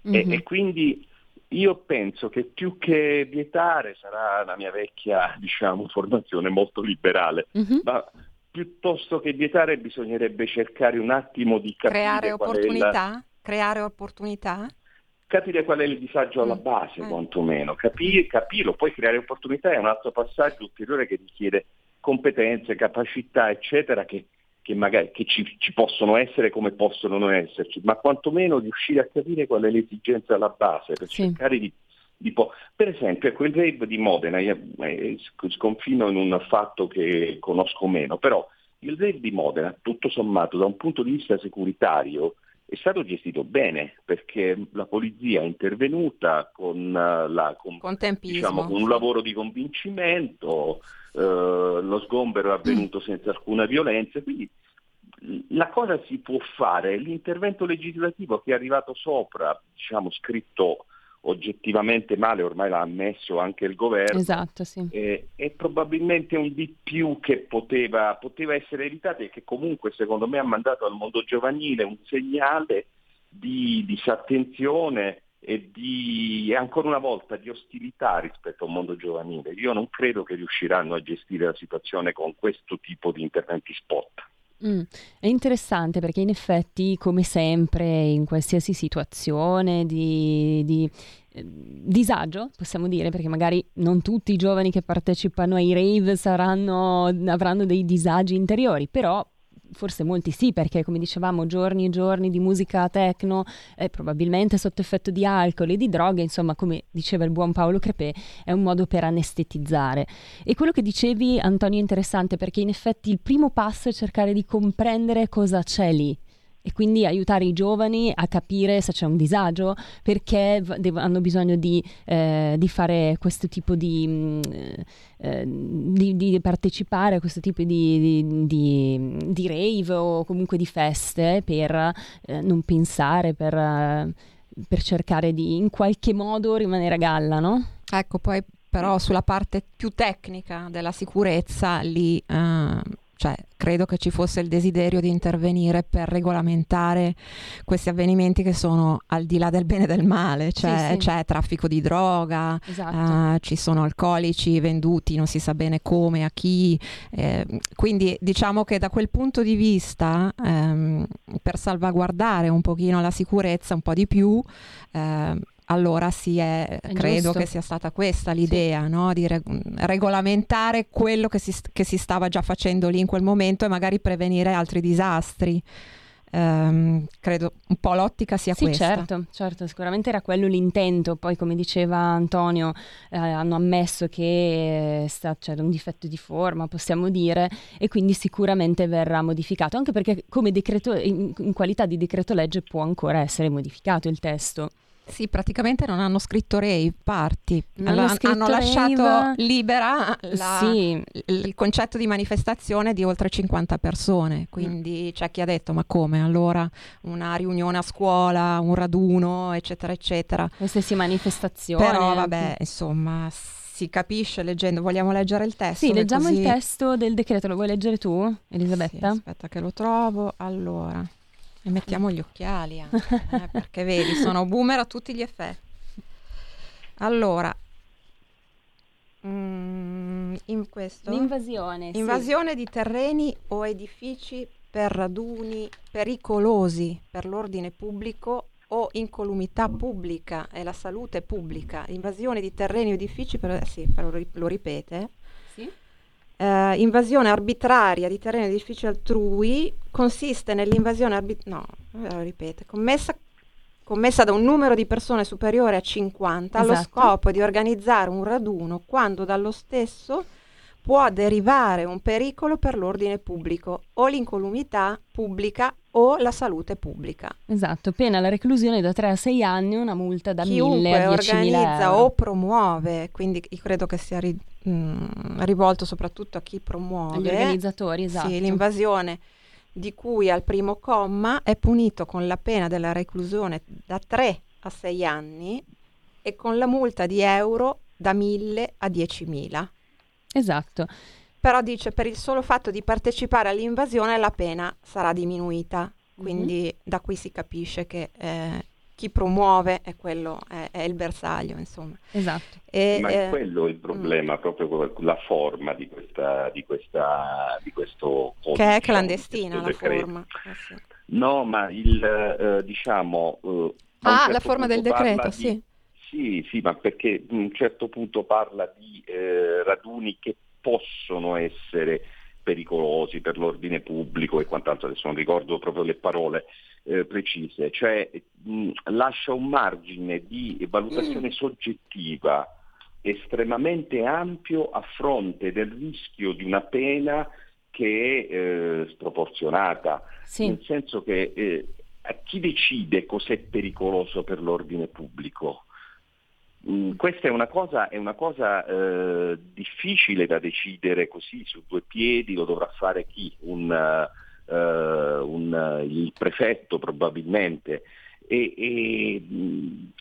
Mm-hmm. E, e, quindi io penso che più che vietare sarà la mia vecchia diciamo, formazione molto liberale, mm-hmm. ma piuttosto che vietare bisognerebbe cercare un attimo di capire creare opportunità, la... creare opportunità capire qual è il disagio alla mm. base mm. quantomeno, Capire, capirlo, poi creare opportunità è un altro passaggio ulteriore che richiede competenze, capacità eccetera che, che magari che ci, ci, possono essere come possono non esserci, ma quantomeno riuscire a capire qual è l'esigenza alla base per sì. cercare di Po- per esempio, ecco, il rave di Modena, io eh, sconfino in un fatto che conosco meno, però il rave di Modena, tutto sommato, da un punto di vista securitario, è stato gestito bene perché la polizia è intervenuta con, uh, la, con, diciamo, con un lavoro di convincimento, uh, lo sgombero è avvenuto mm. senza alcuna violenza, quindi la cosa si può fare, l'intervento legislativo che è arrivato sopra, diciamo scritto oggettivamente male, ormai l'ha ammesso anche il governo, esatto, sì. eh, è probabilmente un di più che poteva, poteva, essere evitato e che comunque secondo me ha mandato al mondo giovanile un segnale di disattenzione e di, ancora una volta, di ostilità rispetto al mondo giovanile. Io non credo che riusciranno a gestire la situazione con questo tipo di interventi spot. Mm, è interessante perché in effetti, come sempre, in qualsiasi situazione di, di eh, disagio, possiamo dire, perché magari non tutti i giovani che partecipano ai rave saranno, avranno dei disagi interiori, però forse molti sì, perché come dicevamo, giorni e giorni di musica techno, eh, probabilmente sotto effetto di alcol e di droghe, insomma, come diceva il buon Paolo Crepè, è un modo per anestetizzare. E quello che dicevi, Antonio, è interessante perché in effetti il primo passo è cercare di comprendere cosa c'è lì e quindi aiutare i giovani a capire se c'è un disagio, perché dev- hanno bisogno di, eh, di, fare questo tipo di, mm, eh, di, di, partecipare a questo tipo di, rave o comunque di feste per eh, non pensare, per, per cercare di in qualche modo rimanere a galla, no? Ecco, poi però sulla parte più tecnica della sicurezza lì... Uh cioè, credo che ci fosse il desiderio di intervenire per regolamentare questi avvenimenti che sono al di là del bene e del male, cioè sì, sì. c'è traffico di droga, esatto. uh, ci sono alcolici venduti, non si sa bene come, a chi. Eh, quindi diciamo che da quel punto di vista, ehm, per salvaguardare un pochino la sicurezza un po' di più, eh, allora sì, è, è credo giusto. che sia stata questa l'idea, sì. no? di re- regolamentare quello che si, che si, stava già facendo lì in quel momento e magari prevenire altri disastri. Um, credo un po' l'ottica sia sì, questa. Certo, certo, sicuramente era quello l'intento. Poi, come diceva Antonio, eh, hanno ammesso che sta, c'era un difetto di forma, possiamo dire, e quindi sicuramente verrà modificato. Anche perché, come decreto, in, in qualità di decreto legge, può ancora essere modificato il testo. Sì, praticamente non hanno scritto rave party, hanno, hanno, hanno lasciato rave. libera la, sì. il concetto di manifestazione di oltre 50 persone, quindi mm. c'è chi ha detto ma come allora una riunione a scuola, un raduno eccetera eccetera. Qualsiasi manifestazione. Però vabbè insomma si capisce leggendo, vogliamo leggere il testo? Sì, leggiamo così... il testo del decreto, lo vuoi leggere tu Elisabetta? Sì, aspetta che lo trovo, allora... E mettiamo gli occhiali anche, eh, perché vedi, sono boomer a tutti gli effetti. Allora, mm, in questo... L'invasione. Invasione sì. di terreni o edifici per raduni pericolosi per l'ordine pubblico o incolumità pubblica e la salute pubblica. Invasione di terreni o edifici per... Sì, però lo ripete eh, invasione arbitraria di terreni edifici altrui consiste nell'invasione arbitraria, no, eh, ripete, commessa, commessa, da un numero di persone superiore a 50 esatto. allo scopo di organizzare un raduno quando dallo stesso può derivare un pericolo per l'ordine pubblico o l'incolumità pubblica o la salute pubblica. Esatto, pena la reclusione da 3 a 6 anni, una multa da Chiunque 1000 a 10.000 organizza euro. o promuove, quindi io credo che sia ri- mh, rivolto soprattutto a chi promuove Agli organizzatori, esatto. sì, l'invasione di cui al primo comma è punito con la pena della reclusione da 3 a 6 anni e con la multa di euro da 1000 a 10.000. Esatto. Però dice per il solo fatto di partecipare all'invasione la pena sarà diminuita, quindi da qui si capisce che eh, chi promuove è quello, è, è il bersaglio, insomma. Esatto. E, Ma eh, è quello il problema, proprio con la forma di, questa, di, questa, di questo codice, che è clandestina la decreto. forma. Eh sì. No, ma il, eh, diciamo... eh, Ah, certo la forma del decreto, di- sì. Sì, sì, ma perché a un certo punto parla di eh, raduni che possono essere pericolosi per l'ordine pubblico e quant'altro, adesso non ricordo proprio le parole eh, precise, cioè mh, lascia un margine di valutazione soggettiva estremamente ampio a fronte del rischio di una pena che è eh, sproporzionata, Sì. nel senso che eh, a chi decide cos'è pericoloso per l'ordine pubblico? Mm, questa è una cosa, è una cosa eh, difficile da decidere così su due piedi, lo dovrà fare chi? Un, eh, un, eh, il prefetto probabilmente. E, e,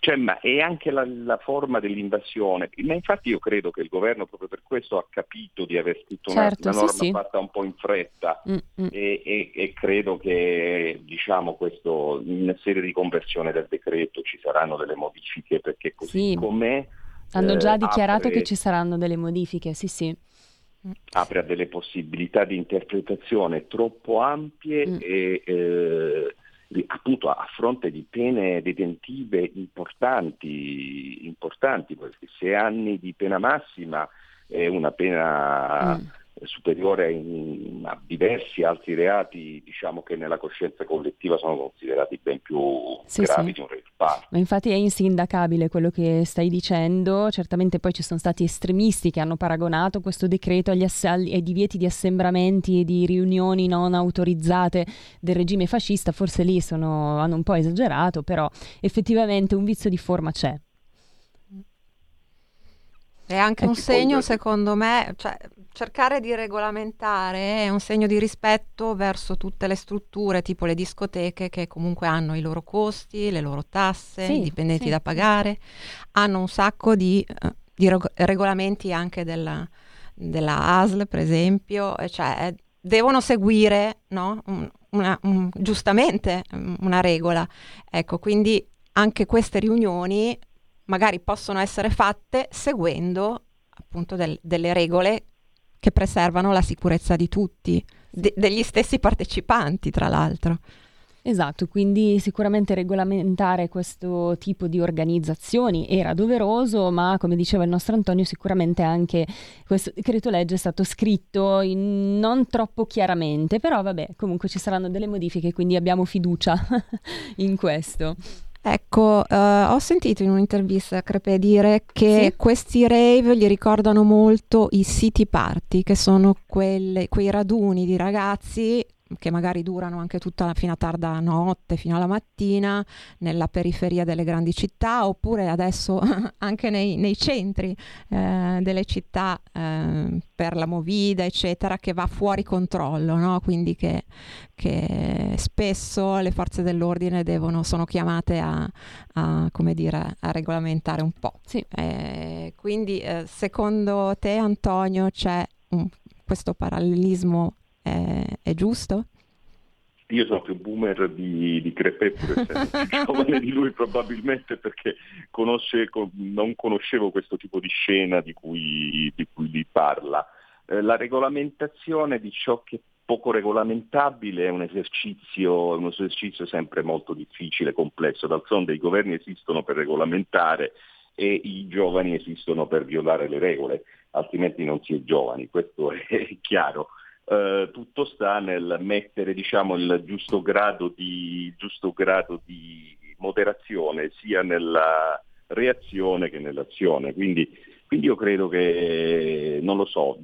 cioè, ma è anche la, la forma dell'invasione. Ma infatti io credo che il governo proprio per questo ha capito di aver scritto una- Certo, una, sì, norma sì. fatta un po' in fretta Mm, mm. e, e- e credo che diciamo questo in sede di conversione del decreto ci saranno delle modifiche perché così Sì. com'è Hanno già eh, dichiarato apre- che ci saranno delle modifiche, sì sì. apre a delle possibilità di interpretazione troppo ampie Mm. e eh, appunto a fronte di pene detentive importanti, importanti, perché sei anni di pena massima è una pena Mm. Superiore in- a diversi altri reati diciamo che nella coscienza collettiva sono considerati ben più Sì, gravi sì. di un pari. Ma infatti è insindacabile quello che stai dicendo, certamente poi ci sono stati estremisti che hanno paragonato questo decreto agli ass- ai divieti di assembramenti e di riunioni non autorizzate del regime fascista, forse lì sono- hanno un po' esagerato, però effettivamente un vizio di forma c'è. È anche Eh, un segno, secondo me, cioè, cercare di regolamentare è un segno di rispetto verso tutte le strutture, tipo le discoteche, che comunque hanno i loro costi, le loro tasse, Sì, i dipendenti sì. da pagare, hanno un sacco di, eh, di reg- regolamenti anche della, della ASL, per esempio, cioè eh, devono seguire, no? Un- una- un- giustamente mm, una regola. Ecco, quindi anche queste riunioni magari possono essere fatte seguendo appunto del- delle regole che preservano la sicurezza di tutti, de- degli stessi partecipanti, tra l'altro. Esatto, quindi sicuramente regolamentare questo tipo di organizzazioni era doveroso, ma come diceva il nostro Antonio, sicuramente anche questo decreto legge è stato scritto non troppo chiaramente, però vabbè, comunque ci saranno delle modifiche, quindi abbiamo fiducia in questo. Ecco, eh, ho sentito in un'intervista Crepe dire che Sì. questi rave gli ricordano molto i city party, che sono quelle- quei raduni di ragazzi che magari durano anche tutta la, fino a tarda notte, fino alla mattina, nella periferia delle grandi città, oppure adesso anche nei, nei centri eh, delle città eh, per la movida, eccetera, che va fuori controllo, no? Quindi che che spesso le forze dell'ordine devono, sono chiamate a, a, come dire, a regolamentare un po'. Sì. Eh, quindi eh, secondo te Antonio c'è un- questo parallelismo eh, è giusto? Io sono più boomer di, di Crepè, pur essendo più giovane di lui probabilmente perché conosce- co- non conoscevo questo tipo di scena di cui, di cui lui parla. Eh, la regolamentazione di ciò che è poco regolamentabile è un esercizio, è un esercizio sempre molto difficile, complesso. D'altronde i governi esistono per regolamentare e i giovani esistono per violare le regole, altrimenti non si è giovani, questo è chiaro. Eh, tutto sta nel mettere diciamo, il giusto grado, di, giusto grado di moderazione sia nella reazione che nell'azione. Quindi, Quindi io credo che, non lo so,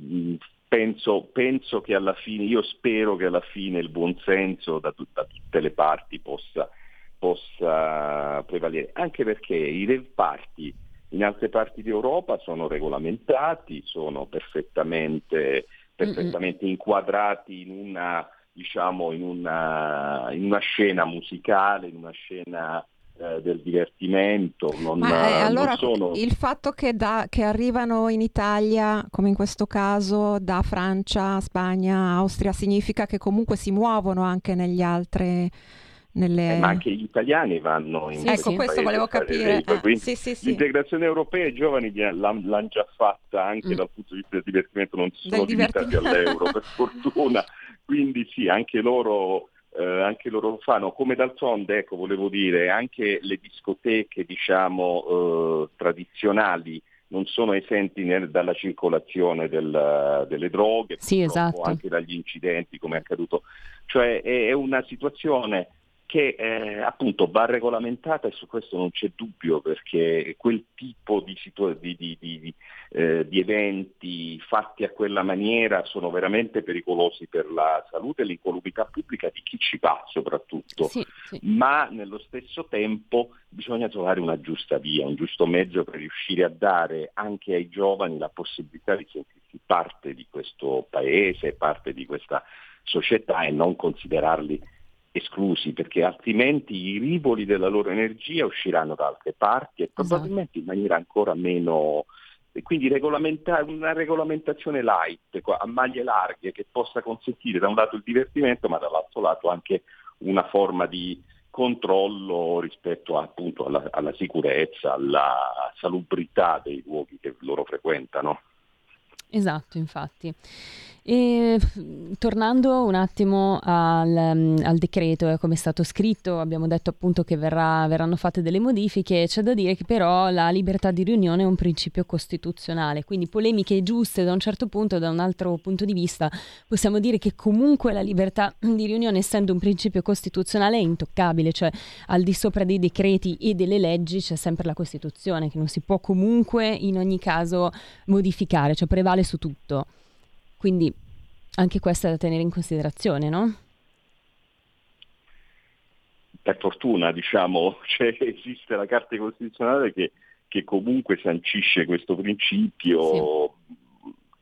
penso, penso, che alla fine, io spero che alla fine il buonsenso da, tut- da tutte le parti possa, possa, prevalere, anche perché i rave party in altre parti d'Europa sono regolamentati, sono perfettamente, perfettamente inquadrati in una, diciamo, in, una, in una scena musicale, in una scena eh, del divertimento. Non, Ma eh, allora sono... il fatto che, da, che, arrivano in Italia, come in questo caso, da Francia, Spagna, Austria, significa che comunque si muovono anche negli altri... Nelle... Eh, ma anche gli italiani vanno in sì, Ecco, questo volevo capire. Eh, sì, sì, l'integrazione europea i giovani l'hanno, l'hanno già fatta anche mm. dal punto di vista del divertimento, non sono limitati all'euro per fortuna, quindi sì, anche loro eh, anche loro lo fanno, come d'altronde, ecco, volevo dire, anche le discoteche diciamo, eh, tradizionali non sono esenti nel, dalla circolazione del, delle droghe, sì, esatto. anche dagli incidenti come è accaduto. Cioè è, è una situazione che eh, appunto va regolamentata e su questo non c'è dubbio perché quel tipo di, situ- di, di, eh, di, eventi fatti a quella maniera sono veramente pericolosi per la salute e l'incolumità pubblica di chi ci va soprattutto, sì, sì. ma nello stesso tempo bisogna trovare una giusta via, un giusto mezzo per riuscire a dare anche ai giovani la possibilità di sentirsi parte di questo paese, parte di questa società e non considerarli esclusi perché altrimenti i rivoli della loro energia usciranno da altre parti e esatto. probabilmente esatto. in maniera ancora meno e quindi regolamenta- una regolamentazione light a maglie larghe che possa consentire da un lato il divertimento ma dall'altro lato anche una forma di controllo rispetto appunto alla, alla sicurezza, alla salubrità dei luoghi che loro frequentano. Esatto, infatti. E, tornando un attimo al, al decreto e come è stato scritto, abbiamo detto appunto che verrà, verranno fatte delle modifiche, c'è da dire che però la libertà di riunione è un principio costituzionale, quindi polemiche giuste da un certo punto, da un altro punto di vista possiamo dire che comunque la libertà di riunione essendo un principio costituzionale è intoccabile, cioè al di sopra dei decreti e delle leggi c'è sempre la Costituzione che non si può comunque in ogni caso modificare, cioè prevale su tutto. Quindi anche questo è da tenere in considerazione, no? Per fortuna, diciamo, cioè, esiste la Carta Costituzionale che, che comunque sancisce questo principio,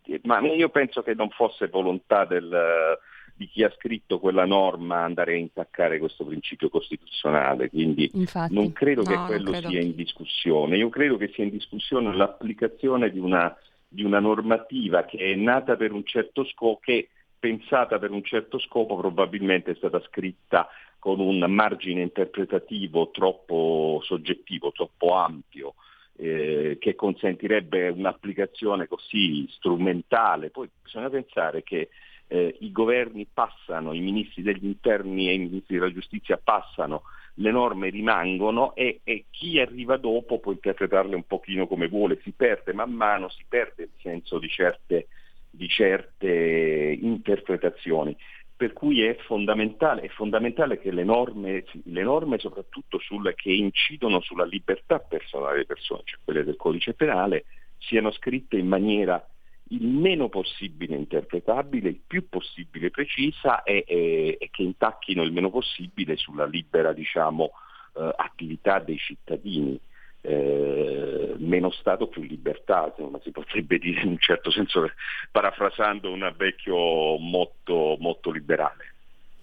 sì. ma io penso che non fosse volontà del, di chi ha scritto quella norma andare a intaccare questo principio costituzionale, quindi Infatti, non credo no, che quello credo. sia in discussione, io credo che sia in discussione l'applicazione di una di una normativa che è nata per un certo scopo, che pensata per un certo scopo probabilmente è stata scritta con un margine interpretativo troppo soggettivo, troppo ampio, eh, che consentirebbe un'applicazione così strumentale. Poi bisogna pensare che eh, i governi passano, i ministri degli interni e i ministri della giustizia passano le norme rimangono e, e, chi arriva dopo può interpretarle un pochino come vuole, si perde man mano, si perde il senso di certe, di certe interpretazioni. Per cui è fondamentale, è fondamentale che le norme, le norme soprattutto sulle, che incidono sulla libertà personale delle persone, cioè quelle del codice penale, siano scritte in maniera il meno possibile interpretabile, il più possibile precisa e, e, e che intacchino il meno possibile sulla libera diciamo, eh, attività dei cittadini. Eh, meno Stato più libertà, insomma, si potrebbe dire in un certo senso parafrasando un vecchio motto, motto liberale.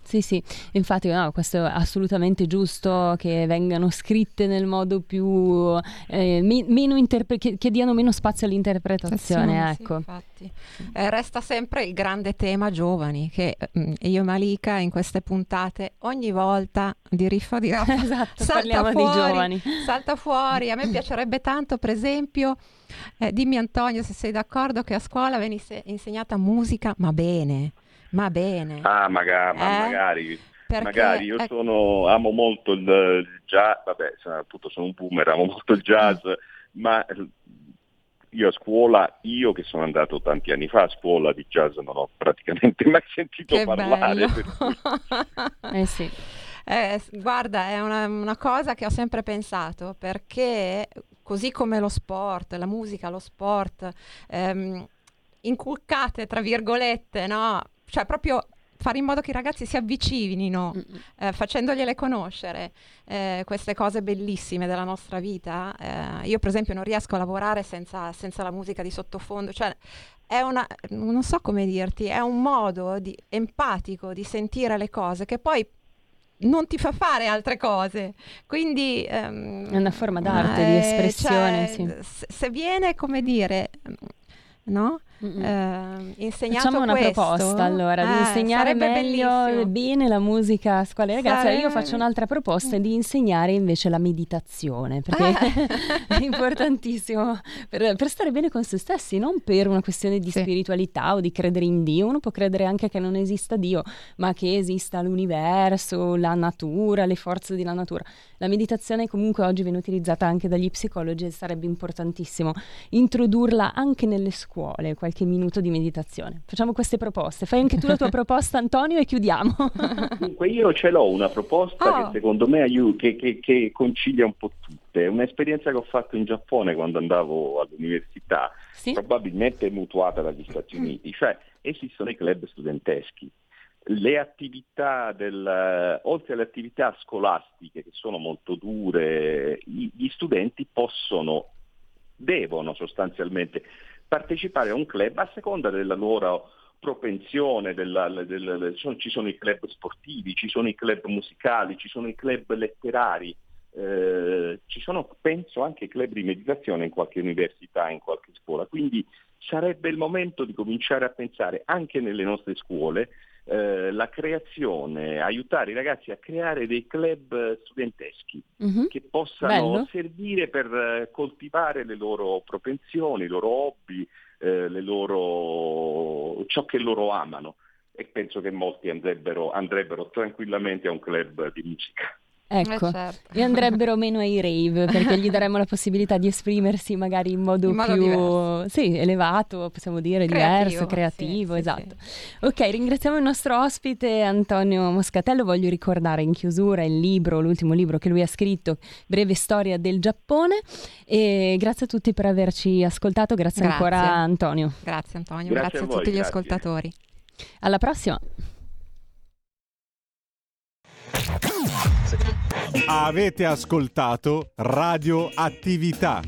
Sì, sì, infatti no, questo è assolutamente giusto che vengano scritte nel modo più eh, meno interpre- che, che, diano meno spazio all'interpretazione, sì, ecco. Sì, eh, resta sempre il grande tema giovani che eh, io e Malika in queste puntate ogni volta di riffo di raffa esatto, salta fuori, di giovani. salta fuori. A me piacerebbe tanto, per esempio, eh, dimmi Antonio se sei d'accordo che a scuola venisse insegnata musica, ma bene ma bene. Ah, magari, eh? magari. Perché, magari io sono, amo molto il, jazz, vabbè, appunto sono un boomer, amo molto il jazz, ma io a scuola, io che sono andato tanti anni fa a scuola di jazz non ho praticamente mai sentito che parlare. Cui... eh sì. Eh, guarda, è una, una, cosa che ho sempre pensato perché così come lo sport, la musica, lo sport, ehm, inculcate tra virgolette, no? Cioè proprio fare in modo che i ragazzi si avvicinino, eh, facendogliele conoscere eh, queste cose bellissime della nostra vita. Eh, io per esempio non riesco a lavorare senza, senza, la musica di sottofondo, cioè è una, non so come dirti, è un modo di, empatico di sentire le cose che poi non ti fa fare altre cose. Quindi um, è una forma d'arte, di espressione. Cioè, sì. Se viene, come dire, no? Eh, insegnato Facciamo una questo, proposta allora di eh, insegnare meglio bellissimo. bene la musica a scuola e ragazzi. Sare... Io faccio un'altra proposta di insegnare invece la meditazione perché Ah. è importantissimo per, per stare bene con se stessi, non per una questione di Sì. spiritualità o di credere in Dio. Uno può credere anche che non esista Dio, ma che esista l'universo, la natura, le forze della natura. La meditazione comunque oggi viene utilizzata anche dagli psicologi e sarebbe importantissimo introdurla anche nelle scuole, qualche minuto di meditazione. Facciamo queste proposte. Fai anche tu la tua proposta Antonio e chiudiamo. Dunque io ce l'ho una proposta Oh. che secondo me aiuta, che, che- che concilia un po' tutte. È un'esperienza che ho fatto in Giappone quando andavo all'università, sì? probabilmente mutuata dagli Stati Uniti, cioè esistono i club studenteschi. Le attività del, oltre alle attività scolastiche che sono molto dure, gli studenti possono, devono sostanzialmente partecipare a un club a seconda della loro propensione, della- del- del- sono- ci sono i club sportivi, ci sono i club musicali, ci sono i club letterari, eh, ci sono penso anche club di meditazione in qualche università, in qualche scuola, quindi sarebbe il momento di cominciare a pensare anche nelle nostre scuole eh, la creazione, aiutare i ragazzi a creare dei club studenteschi Mhm. che possano Bello. servire per eh, coltivare le loro propensioni, i loro hobby, eh, le loro... ciò che loro amano e penso che molti andrebbero, andrebbero tranquillamente a un club di musica. Ecco. Eh, certo. E andrebbero meno ai rave perché gli daremmo la possibilità di esprimersi magari in modo In modo più diverso. sì, elevato, possiamo dire, Creativo, diverso, creativo, sì, sì, esatto. Ok, ringraziamo il nostro ospite Antonio Moscatello. Voglio ricordare in chiusura il libro, l'ultimo libro che lui ha scritto, Breve storia del Giappone. E grazie a tutti per averci ascoltato. Grazie, Grazie. ancora Antonio. Grazie Antonio, Grazie grazie, a a, voi, tutti gli grazie. ascoltatori. Alla prossima. Avete ascoltato Radio Attività.